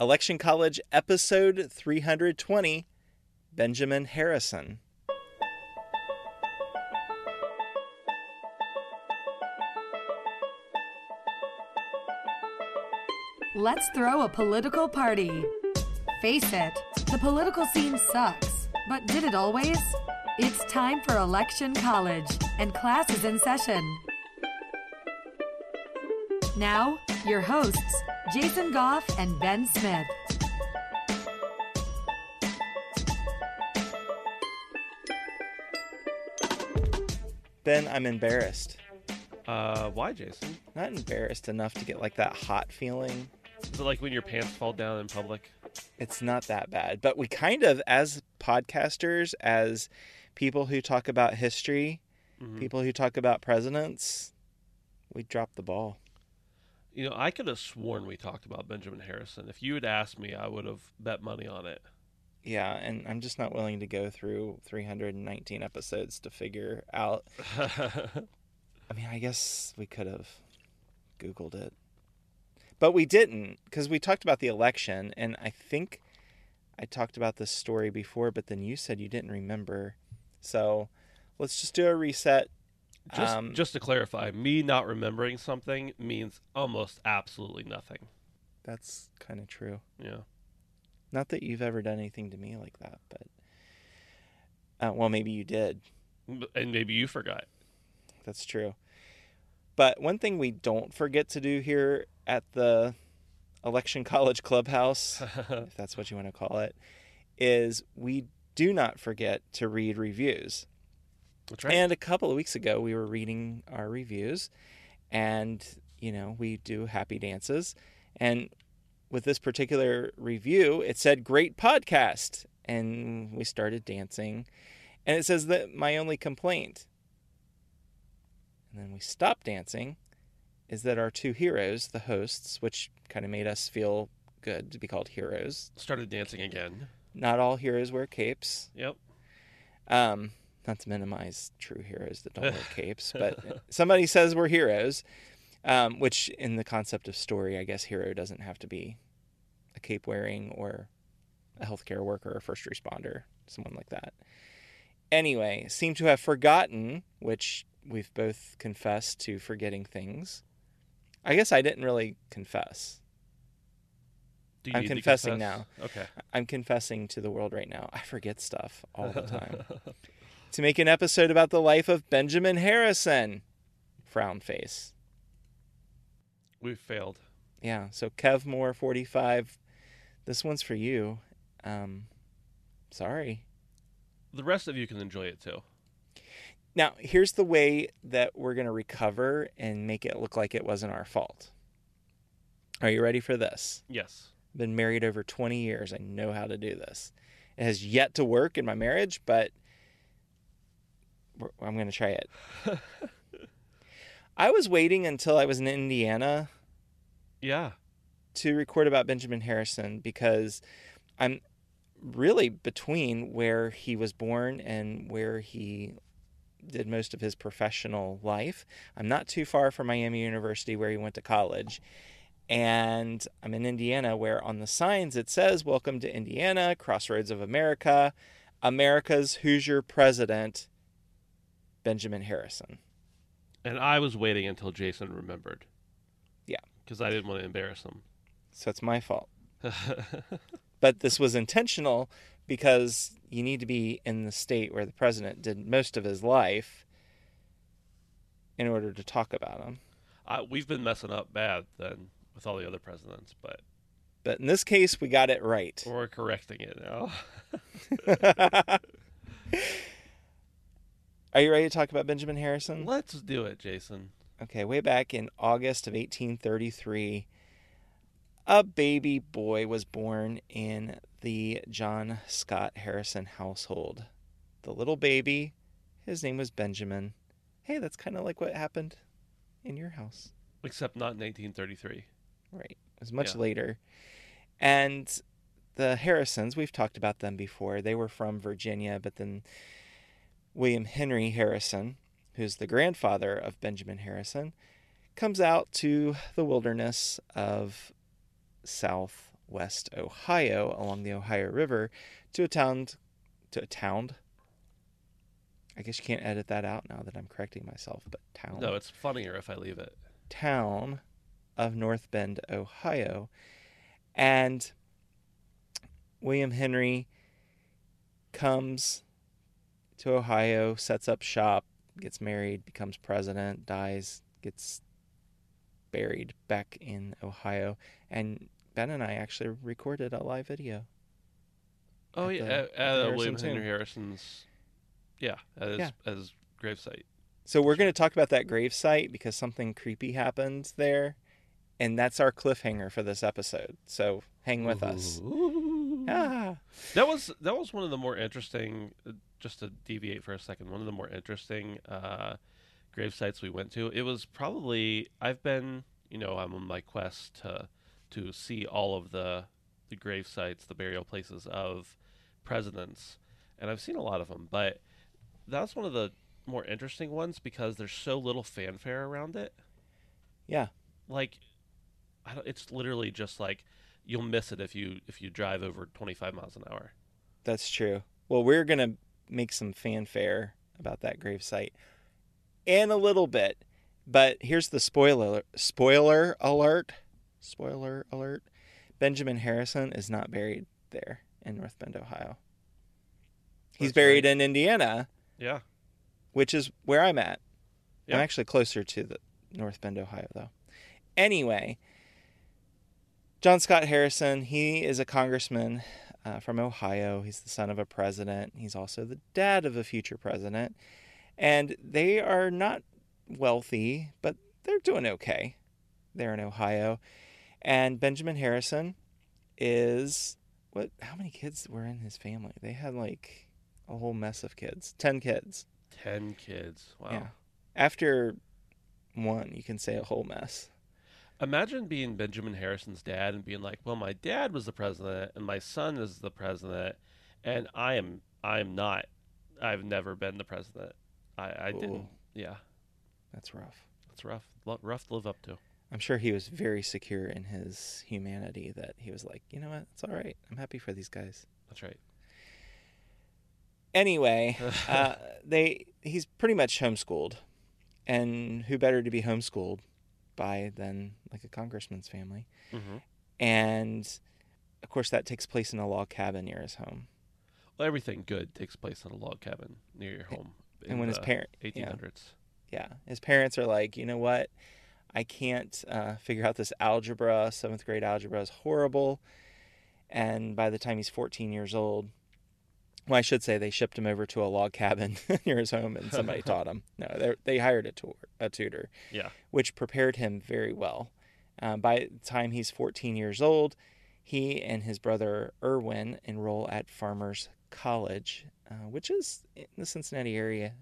Election College, episode 320 Benjamin Harrison. Let's throw a political party. Face it, the political scene sucks. But did it always? It's time for Election College, and class is in session. Now, your hosts, Jason Goff and Ben Smith. Ben, I'm embarrassed. Uh, why, Jason? Not embarrassed enough to get like that hot feeling. Is it like when your pants fall down in public? It's not that bad. But we kind of, as podcasters, as people who talk about history, Mhm. people who talk about presidents, we drop the ball. You know, I could have sworn we talked about Benjamin Harrison. If you had asked me, I would have bet money on it. Yeah, and I'm just not willing to go through 319 episodes to figure out. I mean, I guess we could have Googled it. But we didn't because we talked about the election, and I think I talked about this story before, but then you said you didn't remember. So let's just do a reset. Just, Um, just to clarify, me not remembering something means almost absolutely nothing. That's kind of true. Yeah. Not that you've ever done anything to me like that, but. Uh, well, maybe you did. And maybe you forgot. That's true. But one thing we don't forget to do here at the Election College Clubhouse, if that's what you want to call it, is we do not forget to read reviews. That's right. And a couple of weeks ago, we were reading our reviews, and you know, we do happy dances. And with this particular review, it said great podcast, and we started dancing. And it says that my only complaint, and then we stopped dancing, is that our two heroes, the hosts, which kind of made us feel good to be called heroes. Started dancing again. Not all heroes wear capes. Yep. Um, not to minimize true heroes that don't wear capes, but somebody says we're heroes, um, which in the concept of story, I guess hero doesn't have to be a cape wearing or a healthcare worker or first responder, someone like that. Anyway, seem to have forgotten, which we've both confessed to forgetting things. I guess I didn't really confess. Do you I'm confessing confess? Okay. I'm confessing to the world right now. I forget stuff all the time. to make an episode about the life of Benjamin Harrison. Frown face. We've failed. Yeah, so Kev Moore 45. This one's for you. Um sorry. The rest of you can enjoy it too. Now, here's the way that we're going to recover and make it look like it wasn't our fault. Are you ready for this? Yes. I've been married over 20 years. I know how to do this. It has yet to work in my marriage, but I'm going to try it. I was waiting until I was in Indiana Yeah. to record about Benjamin Harrison because I'm really between where he was born and where he did most of his professional life. I'm not too far from Miami University where he went to college. And I'm in Indiana where on the signs it says, Welcome to Indiana, Crossroads of America, America's Hoosier President, Benjamin Harrison. And I was waiting until Jason remembered. Yeah. Because I didn't want to embarrass him. So it's my fault. But this was intentional because you need to be in the state where the president did most of his life in order to talk about him. I, we've been messing up bad then with all the other presidents, but But in this case, we got it right. we're correcting it now. Are you ready to talk about Benjamin Harrison? Let's do it, Jason. Okay, way back in August of 1833, a baby boy was born in the John Scott Harrison household. The little baby, his name was Benjamin. Hey, that's kind of like what happened in your house. Except not in 1833. Right. It was much Yeah. later. And the Harrisons, we've talked about them before. They were from Virginia, but then William Henry Harrison, who's the grandfather of Benjamin Harrison, comes out to the wilderness of southwest Ohio along the Ohio River to a town to a town. I guess you can't edit that out now that I'm correcting myself, but town No, it's funnier if I leave it. town of North Bend, Ohio. And William Henry comes to Ohio, sets up shop, gets married, becomes president, dies, gets buried back in Ohio. And Ben and I actually recorded a live video. Oh At yeah, the- at, at Harrison William Henry. Harrison's. Yeah, his, Yeah. at gravesite. So we're going to talk about that gravesite because something creepy happened there. And that's our cliffhanger for this episode. So hang with us. Ah. That was that was one of the more interesting. Just to deviate for a second, one of the more interesting uh, grave sites we went to. It was probably I've been you know I'm on my quest to to see all of the the grave sites, the burial places of presidents, and I've seen a lot of them. But that's one of the more interesting ones because there's so little fanfare around it. Yeah. Like, I don't, it's literally just like you'll miss it if you if you drive over 25 miles an hour. That's true. Well, we're going to make some fanfare about that gravesite in a little bit. But here's the spoiler spoiler alert. Spoiler alert. Benjamin Harrison is not buried there in North Bend, Ohio. He's That's buried right. in Indiana, Yeah. which is where I'm at. Yeah. I'm actually closer to the North Bend, Ohio, though. Anyway, John Scott Harrison, he is a congressman uh, from Ohio. He's the son of a president. He's also the dad of a future president. And they are not wealthy, but they're doing okay. They're in Ohio. And Benjamin Harrison is what how many kids were in his family? They had like a whole mess of kids. 10 kids. 10 kids. Wow. Yeah. After one, you can say a whole mess. Imagine being Benjamin Harrison's dad and being like, "Well, my dad was the president and my son is the president and I am I am not. I've never been the president. I I Ooh. didn't. Yeah. That's rough. That's rough. Lo- rough to live up to. I'm sure he was very secure in his humanity that he was like, you know what? It's all right. I'm happy for these guys. That's right. Anyway, uh, they he's pretty much homeschooled, and who better to be homeschooled by than like a congressman's family? hmm And of course, that takes place in a log cabin near his home. Well, everything good takes place in a log cabin near your home. And when his parents, parent, yeah, 1800s. yeah, his parents are like, you know what? I can't uh, figure out this algebra. Seventh grade algebra is horrible. And by the time he's 14 years old, well, I should say they shipped him over to a log cabin near his home and somebody taught him. No, they they hired a, tour, a tutor, Yeah. which prepared him very well. Uh, by the time he's 14 years old, he and his brother Irwin enroll at Farmers College, uh, which is in the Cincinnati area.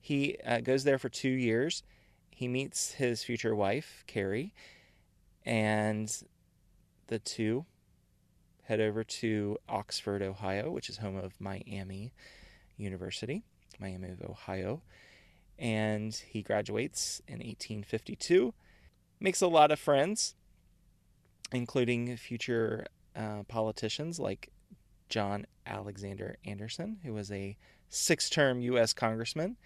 He uh, goes there for two years. He meets his future wife, Carrie, and the two head over to Oxford, Ohio, which is home of Miami University, Miami of Ohio. And he graduates in 1852, makes a lot of friends, including future uh, politicians like John Alexander Anderson, who was a six term U.S. congressman,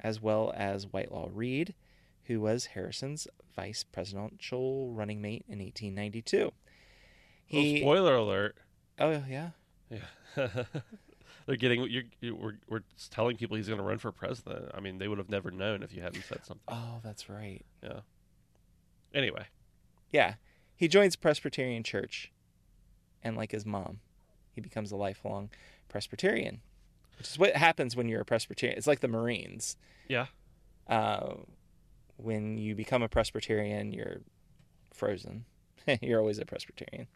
as well as Whitelaw Reid, who was Harrison's vice presidential running mate in 1892. He, spoiler alert. oh yeah, Yeah. They're getting you're, you we're we're telling people he's going to run for president. I mean, they would have never known if you hadn't said something. oh that's right. Yeah. Anyway, Yeah, he joins Presbyterian Church, and like his mom, he becomes a lifelong Presbyterian, which is what happens when you're a Presbyterian. It's like the Marines. yeah. Uh, when you become a Presbyterian, you're frozen. You're always a Presbyterian.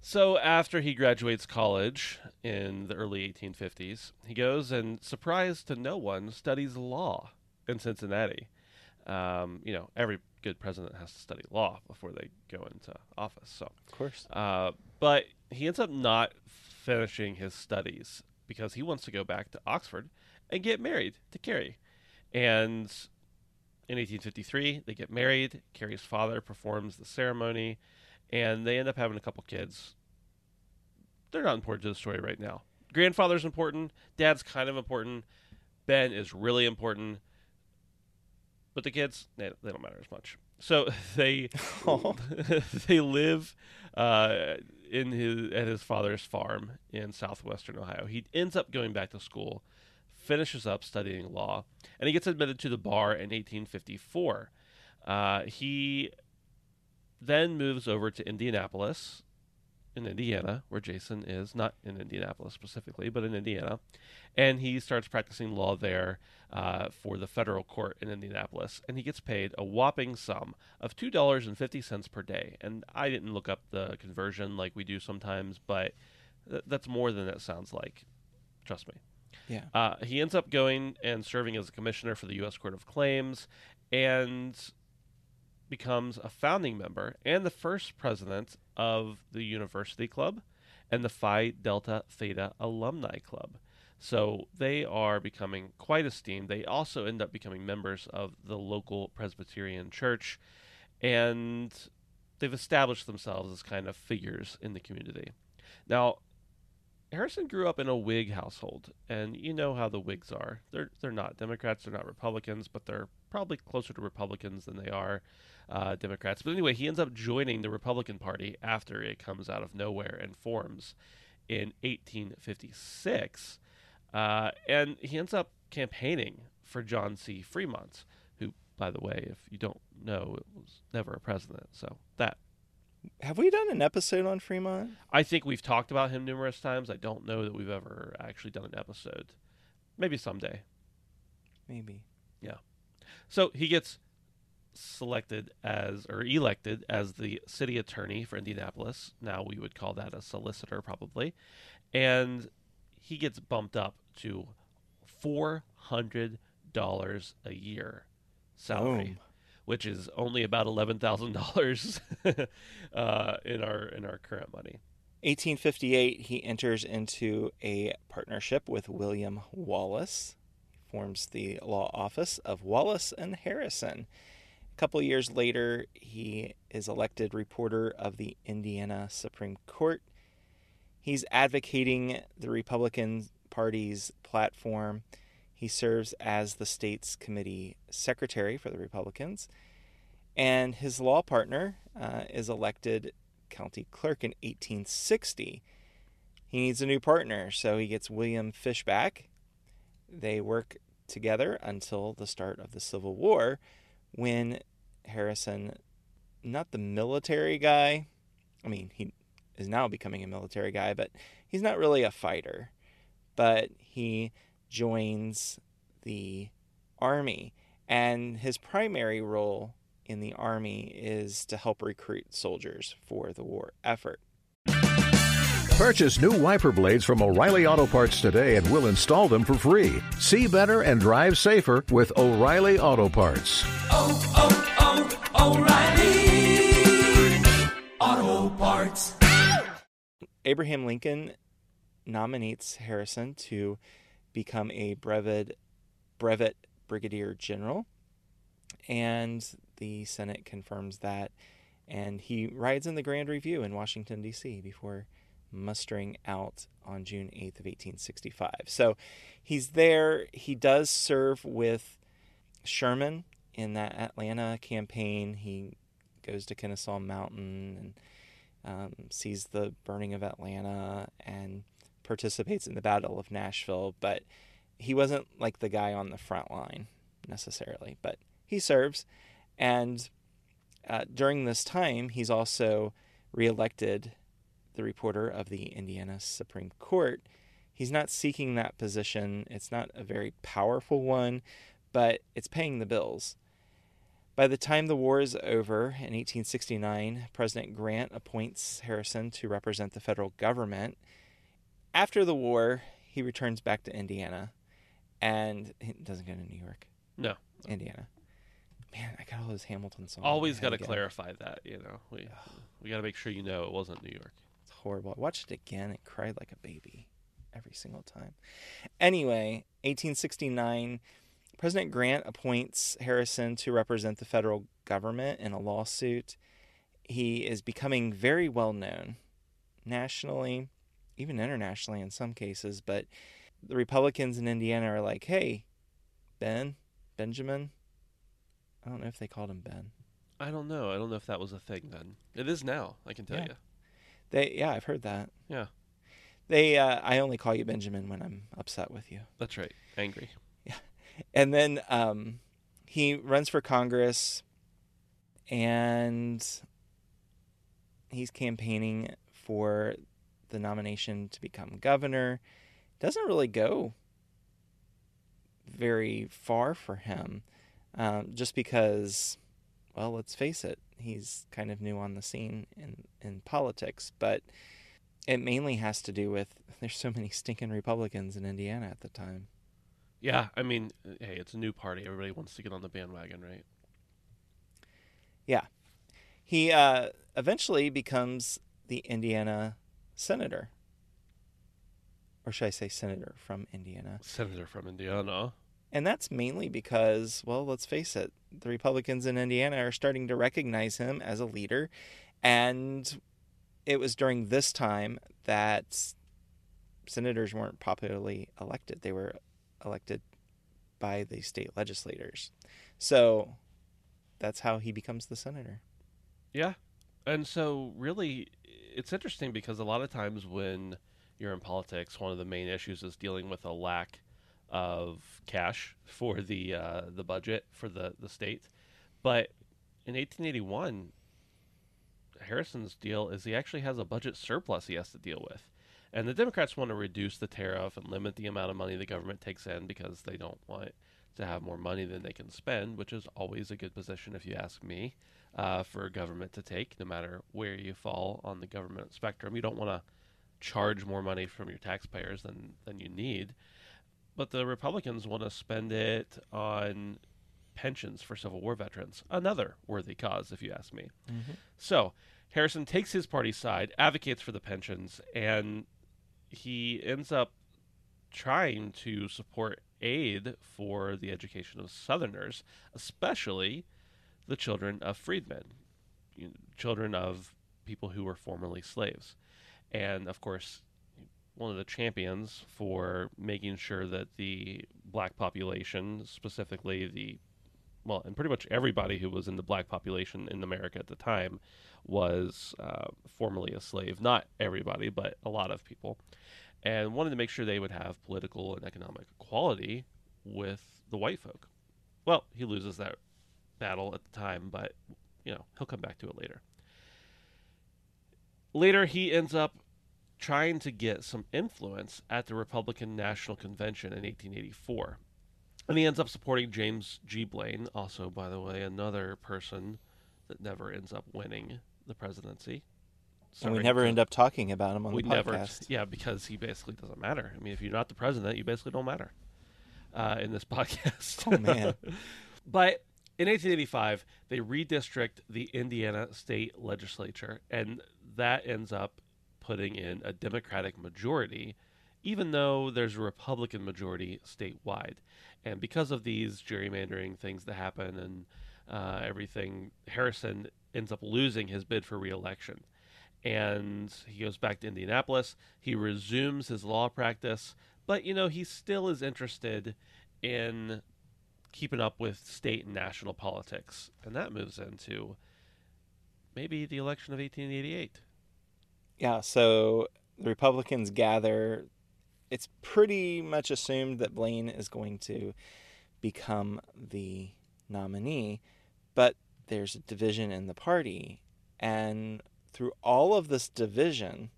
So after he graduates college in the early 1850s, he goes and, surprised to no one, studies law in Cincinnati. Um, you know, every good president has to study law before they go into office. So, Of course. uh, but he ends up not finishing his studies because he wants to go back to Oxford and get married to Carrie. And in 1853, they get married. Carrie's father performs the ceremony, and they end up having a couple kids. They're not important to the story right now. Grandfather's important. Dad's kind of important. Ben is really important. But the kids, they, they don't matter as much. So they Aw. they live uh, in his at his father's farm in southwestern Ohio. He ends up going back to school, finishes up studying law, and he gets admitted to the bar in 1854. Uh, he then moves over to Indianapolis, in Indiana, where Jason is, not in Indianapolis specifically, but in Indiana, and he starts practicing law there uh, for the federal court in Indianapolis, and he gets paid a whopping sum of two dollars and fifty cents per day. And I didn't look up the conversion like we do sometimes, but th- that's more than it sounds like. Trust me. Yeah. Uh, he ends up going and serving as a commissioner for the U.S. Court of Claims, and becomes a founding member and the first president of the University Club and the Phi Delta Theta Alumni Club. So they are becoming quite esteemed. They also end up becoming members of the local Presbyterian church, and they've established themselves as kind of figures in the community. Now, Harrison grew up in a Whig household, and you know how the Whigs are. They're they're not Democrats, they're not Republicans, but they're probably closer to Republicans than they are uh, Democrats. But anyway, he ends up joining the Republican Party after it comes out of nowhere and forms in 1856, uh, and he ends up campaigning for John C. Fremont, who, by the way, if you don't know, was never a president. So that Have we done an episode on Fremont? I think we've talked about him numerous times. I don't know that we've ever actually done an episode. Maybe someday. Maybe. Yeah. So he gets selected as or elected as the city attorney for Indianapolis. Now we would call that a solicitor probably. And he gets bumped up to $400 a year salary. Boom. Which is only about eleven thousand dollars uh, in our in our current money. 1858, he enters into a partnership with William Wallace. He forms the law office of Wallace and Harrison. A couple years later, he is elected reporter of the Indiana Supreme Court. He's advocating the Republican Party's platform. He serves as the state's committee secretary for the Republicans. And his law partner uh, is elected county clerk in 1860. He needs a new partner, so he gets William Fishback. They work together until the start of the Civil War when Harrison, not the military guy, I mean, he is now becoming a military guy, but he's not really a fighter. But he joins the army, and his primary role in the army is to help recruit soldiers for the war effort. Purchase new wiper blades from O'Reilly Auto Parts today and we'll install them for free. See better and drive safer with O'Reilly Auto Parts. oh, oh, oh O'Reilly Auto Parts. Abraham Lincoln nominates Harrison to become a brevet brevet brigadier general, and the Senate confirms that, and he rides in the Grand Review in Washington D.C. before mustering out on June 8th of 1865. So he's there. He does serve with Sherman in that Atlanta campaign. He goes to Kennesaw Mountain and um, sees the burning of Atlanta and participates in the Battle of Nashville, but he wasn't like the guy on the front line necessarily, but he serves. And uh, during this time, he's also reelected the reporter of the Indiana Supreme Court. He's not seeking that position, it's not a very powerful one, but it's paying the bills. By the time the war is over in 1869, President Grant appoints Harrison to represent the federal government. After the war, he returns back to Indiana and he doesn't go to New York, No. Indiana. Man, I got all those Hamilton songs. Always got to clarify that, you know. We we got to make sure you know it wasn't New York. It's horrible. I watched it again and cried like a baby every single time. Anyway, 1869, President Grant appoints Harrison to represent the federal government in a lawsuit. He is becoming very well known nationally, even internationally in some cases, but the Republicans in Indiana are like, hey, Ben, Benjamin. I don't know if they called him Ben. I don't know. I don't know if that was a thing then. It is now. I can tell Yeah. you. They, yeah, I've heard that. Yeah, They, uh, I only call you Benjamin when I'm upset with you. that's right. Angry. Yeah. And then um, he runs for Congress, and he's campaigning for the nomination to become governor. Doesn't really go very far for him, um, just because, well, let's face it, he's kind of new on the scene in in politics, but. It mainly has to do with there's so many stinking Republicans in Indiana at the time. Yeah, I mean, hey, it's a new party. Everybody wants to get on the bandwagon, right? Yeah. He uh, eventually becomes the Indiana senator. Or should I say senator from Indiana? Senator from Indiana. And that's mainly because, well, let's face it, the Republicans in Indiana are starting to recognize him as a leader. And it was during this time that senators weren't popularly elected, they were elected by the state legislators. So that's how he becomes the senator. Yeah. And so, really, it's interesting because a lot of times when you're in politics, one of the main issues is dealing with a lack of cash for the uh, the budget for the, the state. But in 1881, Harrison's deal is he actually has a budget surplus he has to deal with. And the Democrats want to reduce the tariff and limit the amount of money the government takes in because they don't want to have more money than they can spend, which is always a good position, if you ask me, uh, for a government to take, no matter where you fall on the government spectrum. You don't want to charge more money from your taxpayers than, than you need. But the Republicans want to spend it on pensions for Civil War veterans, another worthy cause, if you ask me. So Harrison takes his party's side, advocates for the pensions, and he ends up trying to support aid for the education of Southerners, especially the children of freedmen, you know, children of people who were formerly slaves. And of course, one of the champions for making sure that the black population, specifically the well, and pretty much everybody who was in the black population in America at the time was uh, formerly a slave. Not everybody, but a lot of people. And wanted to make sure they would have political and economic equality with the white folk. Well, he loses that battle at the time, but, you know, he'll come back to it later. Later, he ends up trying to get some influence at the Republican National Convention in 1884. And he ends up supporting James G. Blaine, also, by the way, another person that never ends up winning the presidency. And we never to- end up talking about him on we the never, podcast. yeah, because he basically doesn't matter. I mean, if you're not the president, you basically don't matter uh, in this podcast. Oh, man. but in 1885, they redistrict the Indiana state legislature, and that ends up putting in a Democratic majority, even though there's a Republican majority statewide. And because of these gerrymandering things that happen and uh, everything, Harrison ends up losing his bid for reelection. And he goes back to Indianapolis. He resumes his law practice, but you know, he still is interested in keeping up with state and national politics. And that moves into maybe the election of 1888. Yeah, so the Republicans gather. It's pretty much assumed that Blaine is going to become the nominee, but there's a division in the party. And through all of this division,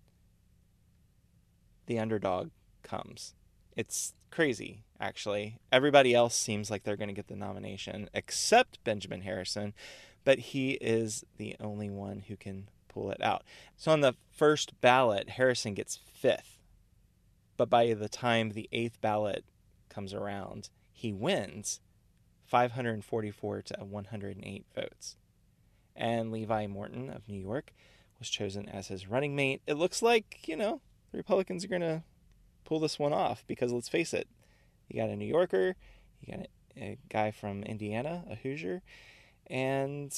the underdog comes. It's crazy, actually. Everybody else seems like they're going to get the nomination except Benjamin Harrison, but he is the only one who can pull it out. So on the first ballot, Harrison gets fifth. But by the time the eighth ballot comes around, he wins 544 to 108 votes. And Levi Morton of New York was chosen as his running mate. It looks like, you know, the Republicans are going to pull this one off because let's face it, you got a New Yorker, you got a, a guy from Indiana, a Hoosier, and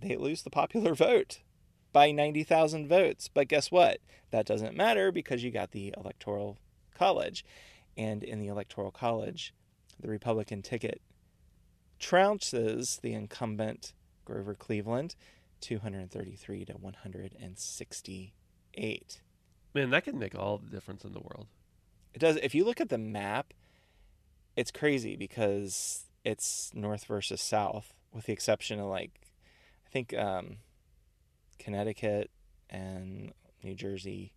they lose the popular vote by 90,000 votes. But guess what? That doesn't matter because you got the Electoral College. And in the Electoral College, the Republican ticket trounces the incumbent Grover Cleveland 233 to 168. Man, that can make all the difference in the world. It does. If you look at the map, it's crazy because it's north versus south, with the exception of like, I think um, Connecticut and New Jersey,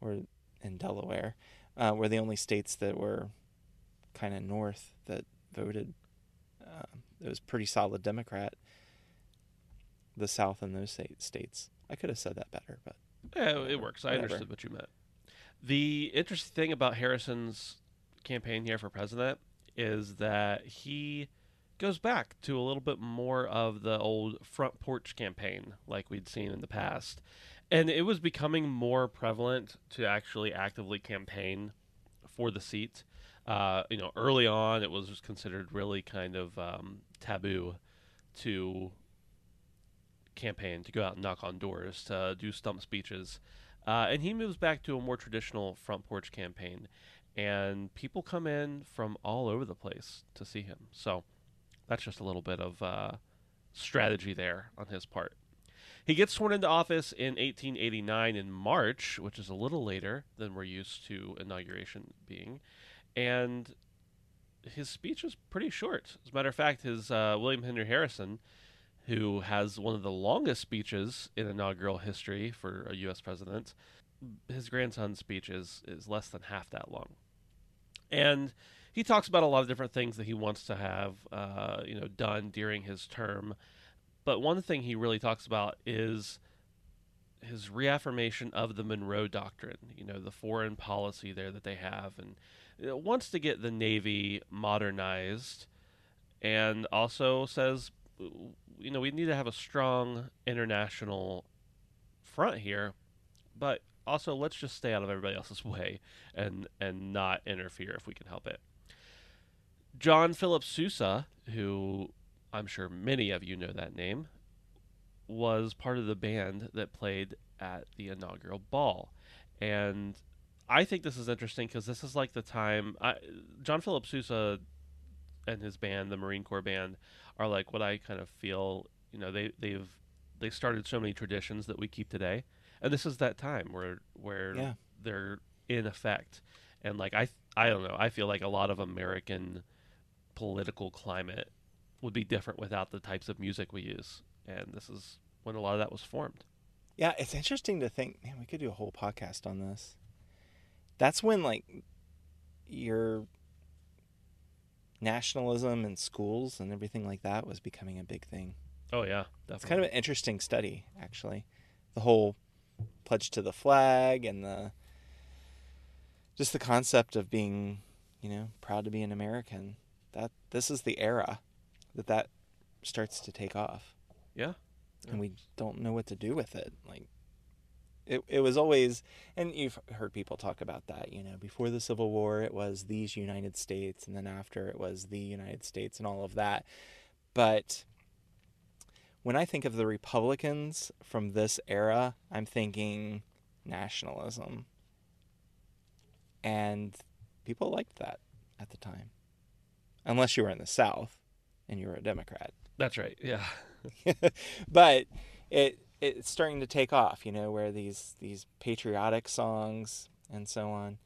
or in Delaware, uh, were the only states that were kind of north that voted. Uh, it was pretty solid Democrat. The South and those states. I could have said that better, but yeah, it works. I Whatever. understood what you meant. The interesting thing about Harrison's campaign here for president is that he goes back to a little bit more of the old front porch campaign like we'd seen in the past. And it was becoming more prevalent to actually actively campaign for the seat. Uh, you know, early on, it was considered really kind of um, taboo to campaign, to go out and knock on doors, to do stump speeches. Uh, and he moves back to a more traditional front porch campaign. And people come in from all over the place to see him. So that's just a little bit of uh, strategy there on his part. He gets sworn into office in 1889 in March, which is a little later than we're used to inauguration being. And his speech is pretty short. As a matter of fact, his uh, William Henry Harrison, who has one of the longest speeches in inaugural history for a U.S. president, his grandson's speech is, is less than half that long. And he talks about a lot of different things that he wants to have, uh, you know, done during his term. But one thing he really talks about is his reaffirmation of the Monroe Doctrine. You know, the foreign policy there that they have, and wants to get the Navy modernized, and also says, you know, we need to have a strong international front here, but also let's just stay out of everybody else's way and and not interfere if we can help it. John Philip Sousa, who I'm sure many of you know that name, was part of the band that played at the inaugural ball. And I think this is interesting because this is like the time I, John Philip Sousa and his band, the Marine Corps band, are like what I kind of feel. You know, they they've they started so many traditions that we keep today, and this is that time where where Yeah. they're in effect. And like I I don't know, I feel like a lot of American political climate would be different without the types of music we use, and this is when a lot of that was formed. Yeah, it's interesting to think, man, we could do a whole podcast on this. That's when like your nationalism in schools and everything like that was becoming a big thing. Oh yeah, definitely. It's kind of an interesting study, actually. The whole pledge to the flag and the just the concept of being, you know, proud to be an American. That this is the era that that starts to take off yeah. and we don't know what to do with it. Like it, it was always, and you've heard people talk about that. You know, before the Civil War, it was these United States, and then after it was the United States, and all of that. But when I think of the Republicans from this era, I'm thinking nationalism, and people liked that at the time, unless you were in the South and you were a Democrat That's right. Yeah. but it it's starting to take off, you know, where these these patriotic songs and so on.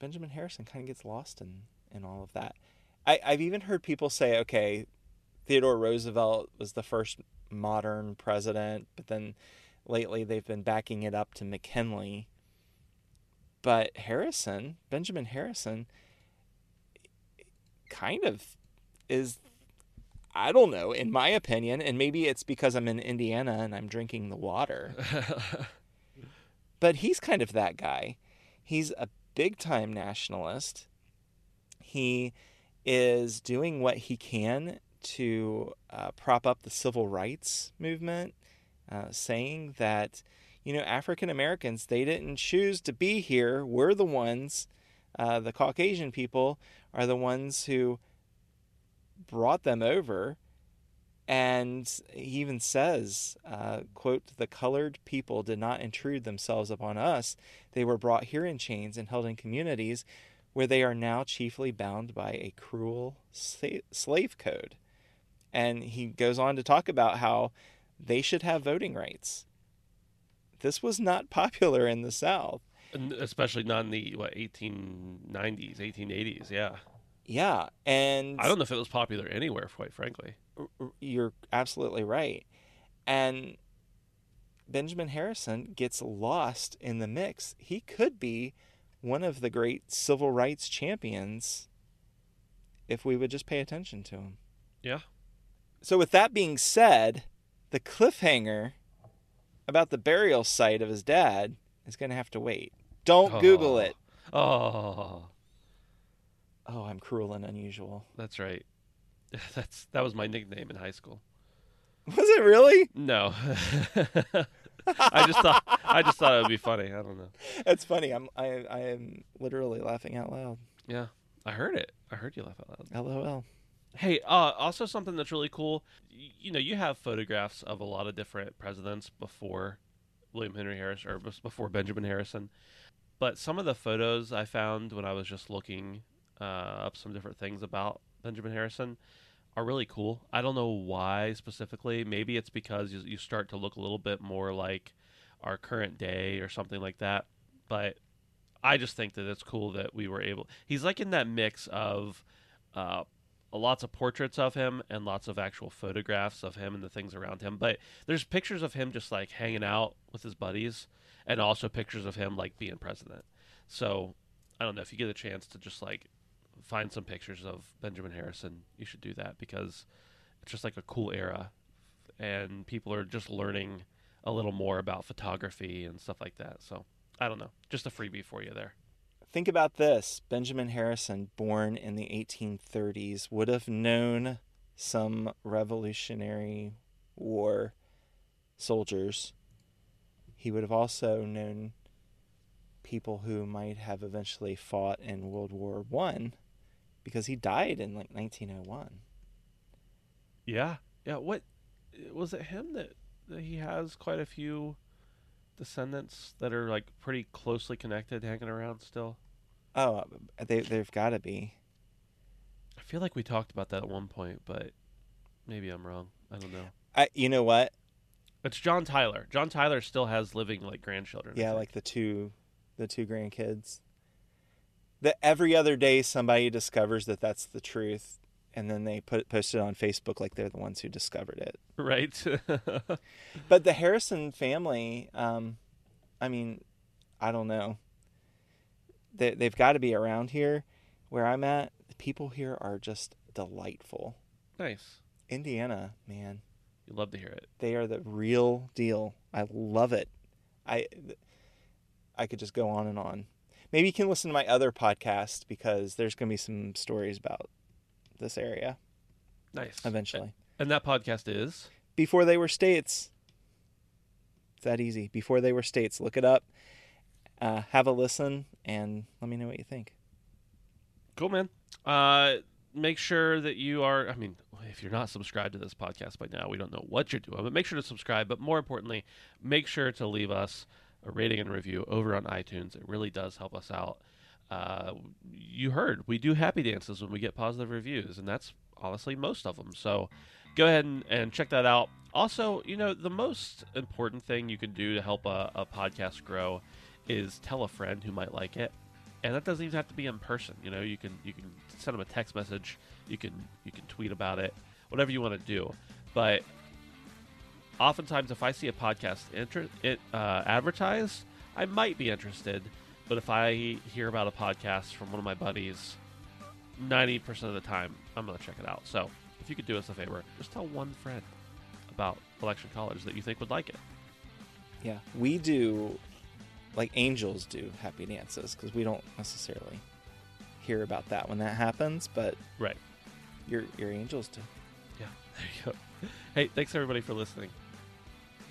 Benjamin Harrison kind of gets lost in in all of that. I, I've even heard people say, okay, Theodore Roosevelt was the first modern president, but then lately they've been backing it up to McKinley. But Harrison, Benjamin Harrison, kind of is I don't know, in my opinion, and maybe it's because I'm in Indiana and I'm drinking the water. but he's kind of that guy. He's a big time nationalist. He is doing what he can to uh, prop up the civil rights movement, uh, saying that, you know, African Americans, they didn't choose to be here. We're the ones, uh, the Caucasian people are the ones who brought them over. And he even says, uh, quote, the colored people did not intrude themselves upon us. They were brought here in chains and held in communities where they are now chiefly bound by a cruel slave code. And he goes on to talk about how they should have voting rights. This was not popular in the South. Especially not in the what 1890s, 1880s. Yeah, Yeah, and I don't know if it was popular anywhere, quite frankly. you're absolutely right. And Benjamin Harrison gets lost in the mix. He could be one of the great civil rights champions if we would just pay attention to him. Yeah. So, with that being said, the cliffhanger about the burial site of his dad is going to have to wait. Don't oh. Google Oh. it. Oh, Oh, I'm cruel and unusual. that's right. That's that was my nickname in high school. Was it really? No, I just thought I just thought it would be funny. I don't know. That's funny. I'm I I am literally laughing out loud. Yeah, I heard it. I heard you laugh out loud. LOL. Hey, uh, also something that's really cool. You know, you have photographs of a lot of different presidents before William Henry Harris or before Benjamin Harrison. But some of the photos I found when I was just looking uh, up some different things about Benjamin Harrison are really cool. I don't know why specifically. Maybe it's because you, you start to look a little bit more like our current day or something like that. But I just think that it's cool that we were able. He's like in that mix of uh, lots of portraits of him and lots of actual photographs of him and the things around him. But there's pictures of him just like hanging out with his buddies, and also pictures of him like being president. So I don't know if you get a chance to just like find some pictures of Benjamin Harrison, you should do that because it's just like a cool era, and people are just learning a little more about photography and stuff like that. So I don't know, just a freebie for you there. Think about this. Benjamin Harrison, born in the 1830s, would have known some Revolutionary War soldiers. He would have also known people who might have eventually fought in World War One because he died in like 1901. Yeah, yeah. What was it? Him that, that he has quite a few descendants that are like pretty closely connected, hanging around still. Oh, uh, they they've got to be. I feel like we talked about that at one point, but maybe I'm wrong. I don't know. I you know what? It's John Tyler. John Tyler still has living like grandchildren. Yeah, like the two the two grandkids. That every other day somebody discovers that that's the truth and then they put post it on Facebook like they're the ones who discovered it. right. But the Harrison family, um, I mean, I don't know. They they've got to be around here where I'm at. The people here are just delightful. nice. Indiana, man, You love to hear it. they are the real deal. I love it. I I could just go on and on. Maybe you can listen to my other podcast because there's going to be some stories about this area Nice. eventually. And that podcast is Before they were states. It's that easy. Before they were states. Look it up. Uh, have a listen and let me know what you think. Cool, man. Uh, make sure that you are. I mean, if you're not subscribed to this podcast by now, we don't know what you're doing. But make sure to subscribe. But more importantly, make sure to leave us a rating and review over on iTunes. It really does help us out. Uh, you heard we do happy dances when we get positive reviews, and that's honestly most of them. So go ahead and, and check that out. Also, you know, the most important thing you can do to help a, a podcast grow is tell a friend who might like it and that doesn't even have to be in person. You know, you can you can send them a text message, you can you can tweet about it, whatever you want to do. But oftentimes, if I see a podcast inter- it uh, advertised, I might be interested But if I hear about a podcast from one of my buddies, 90% of the time, I'm going to check it out. So if you could do us a favor, just tell one friend about Election College that you think would like it. Yeah, we do like angels do happy dances because we don't necessarily hear about that when that happens, but Right. your your angels do. Yeah, there you go. Hey, thanks everybody for listening.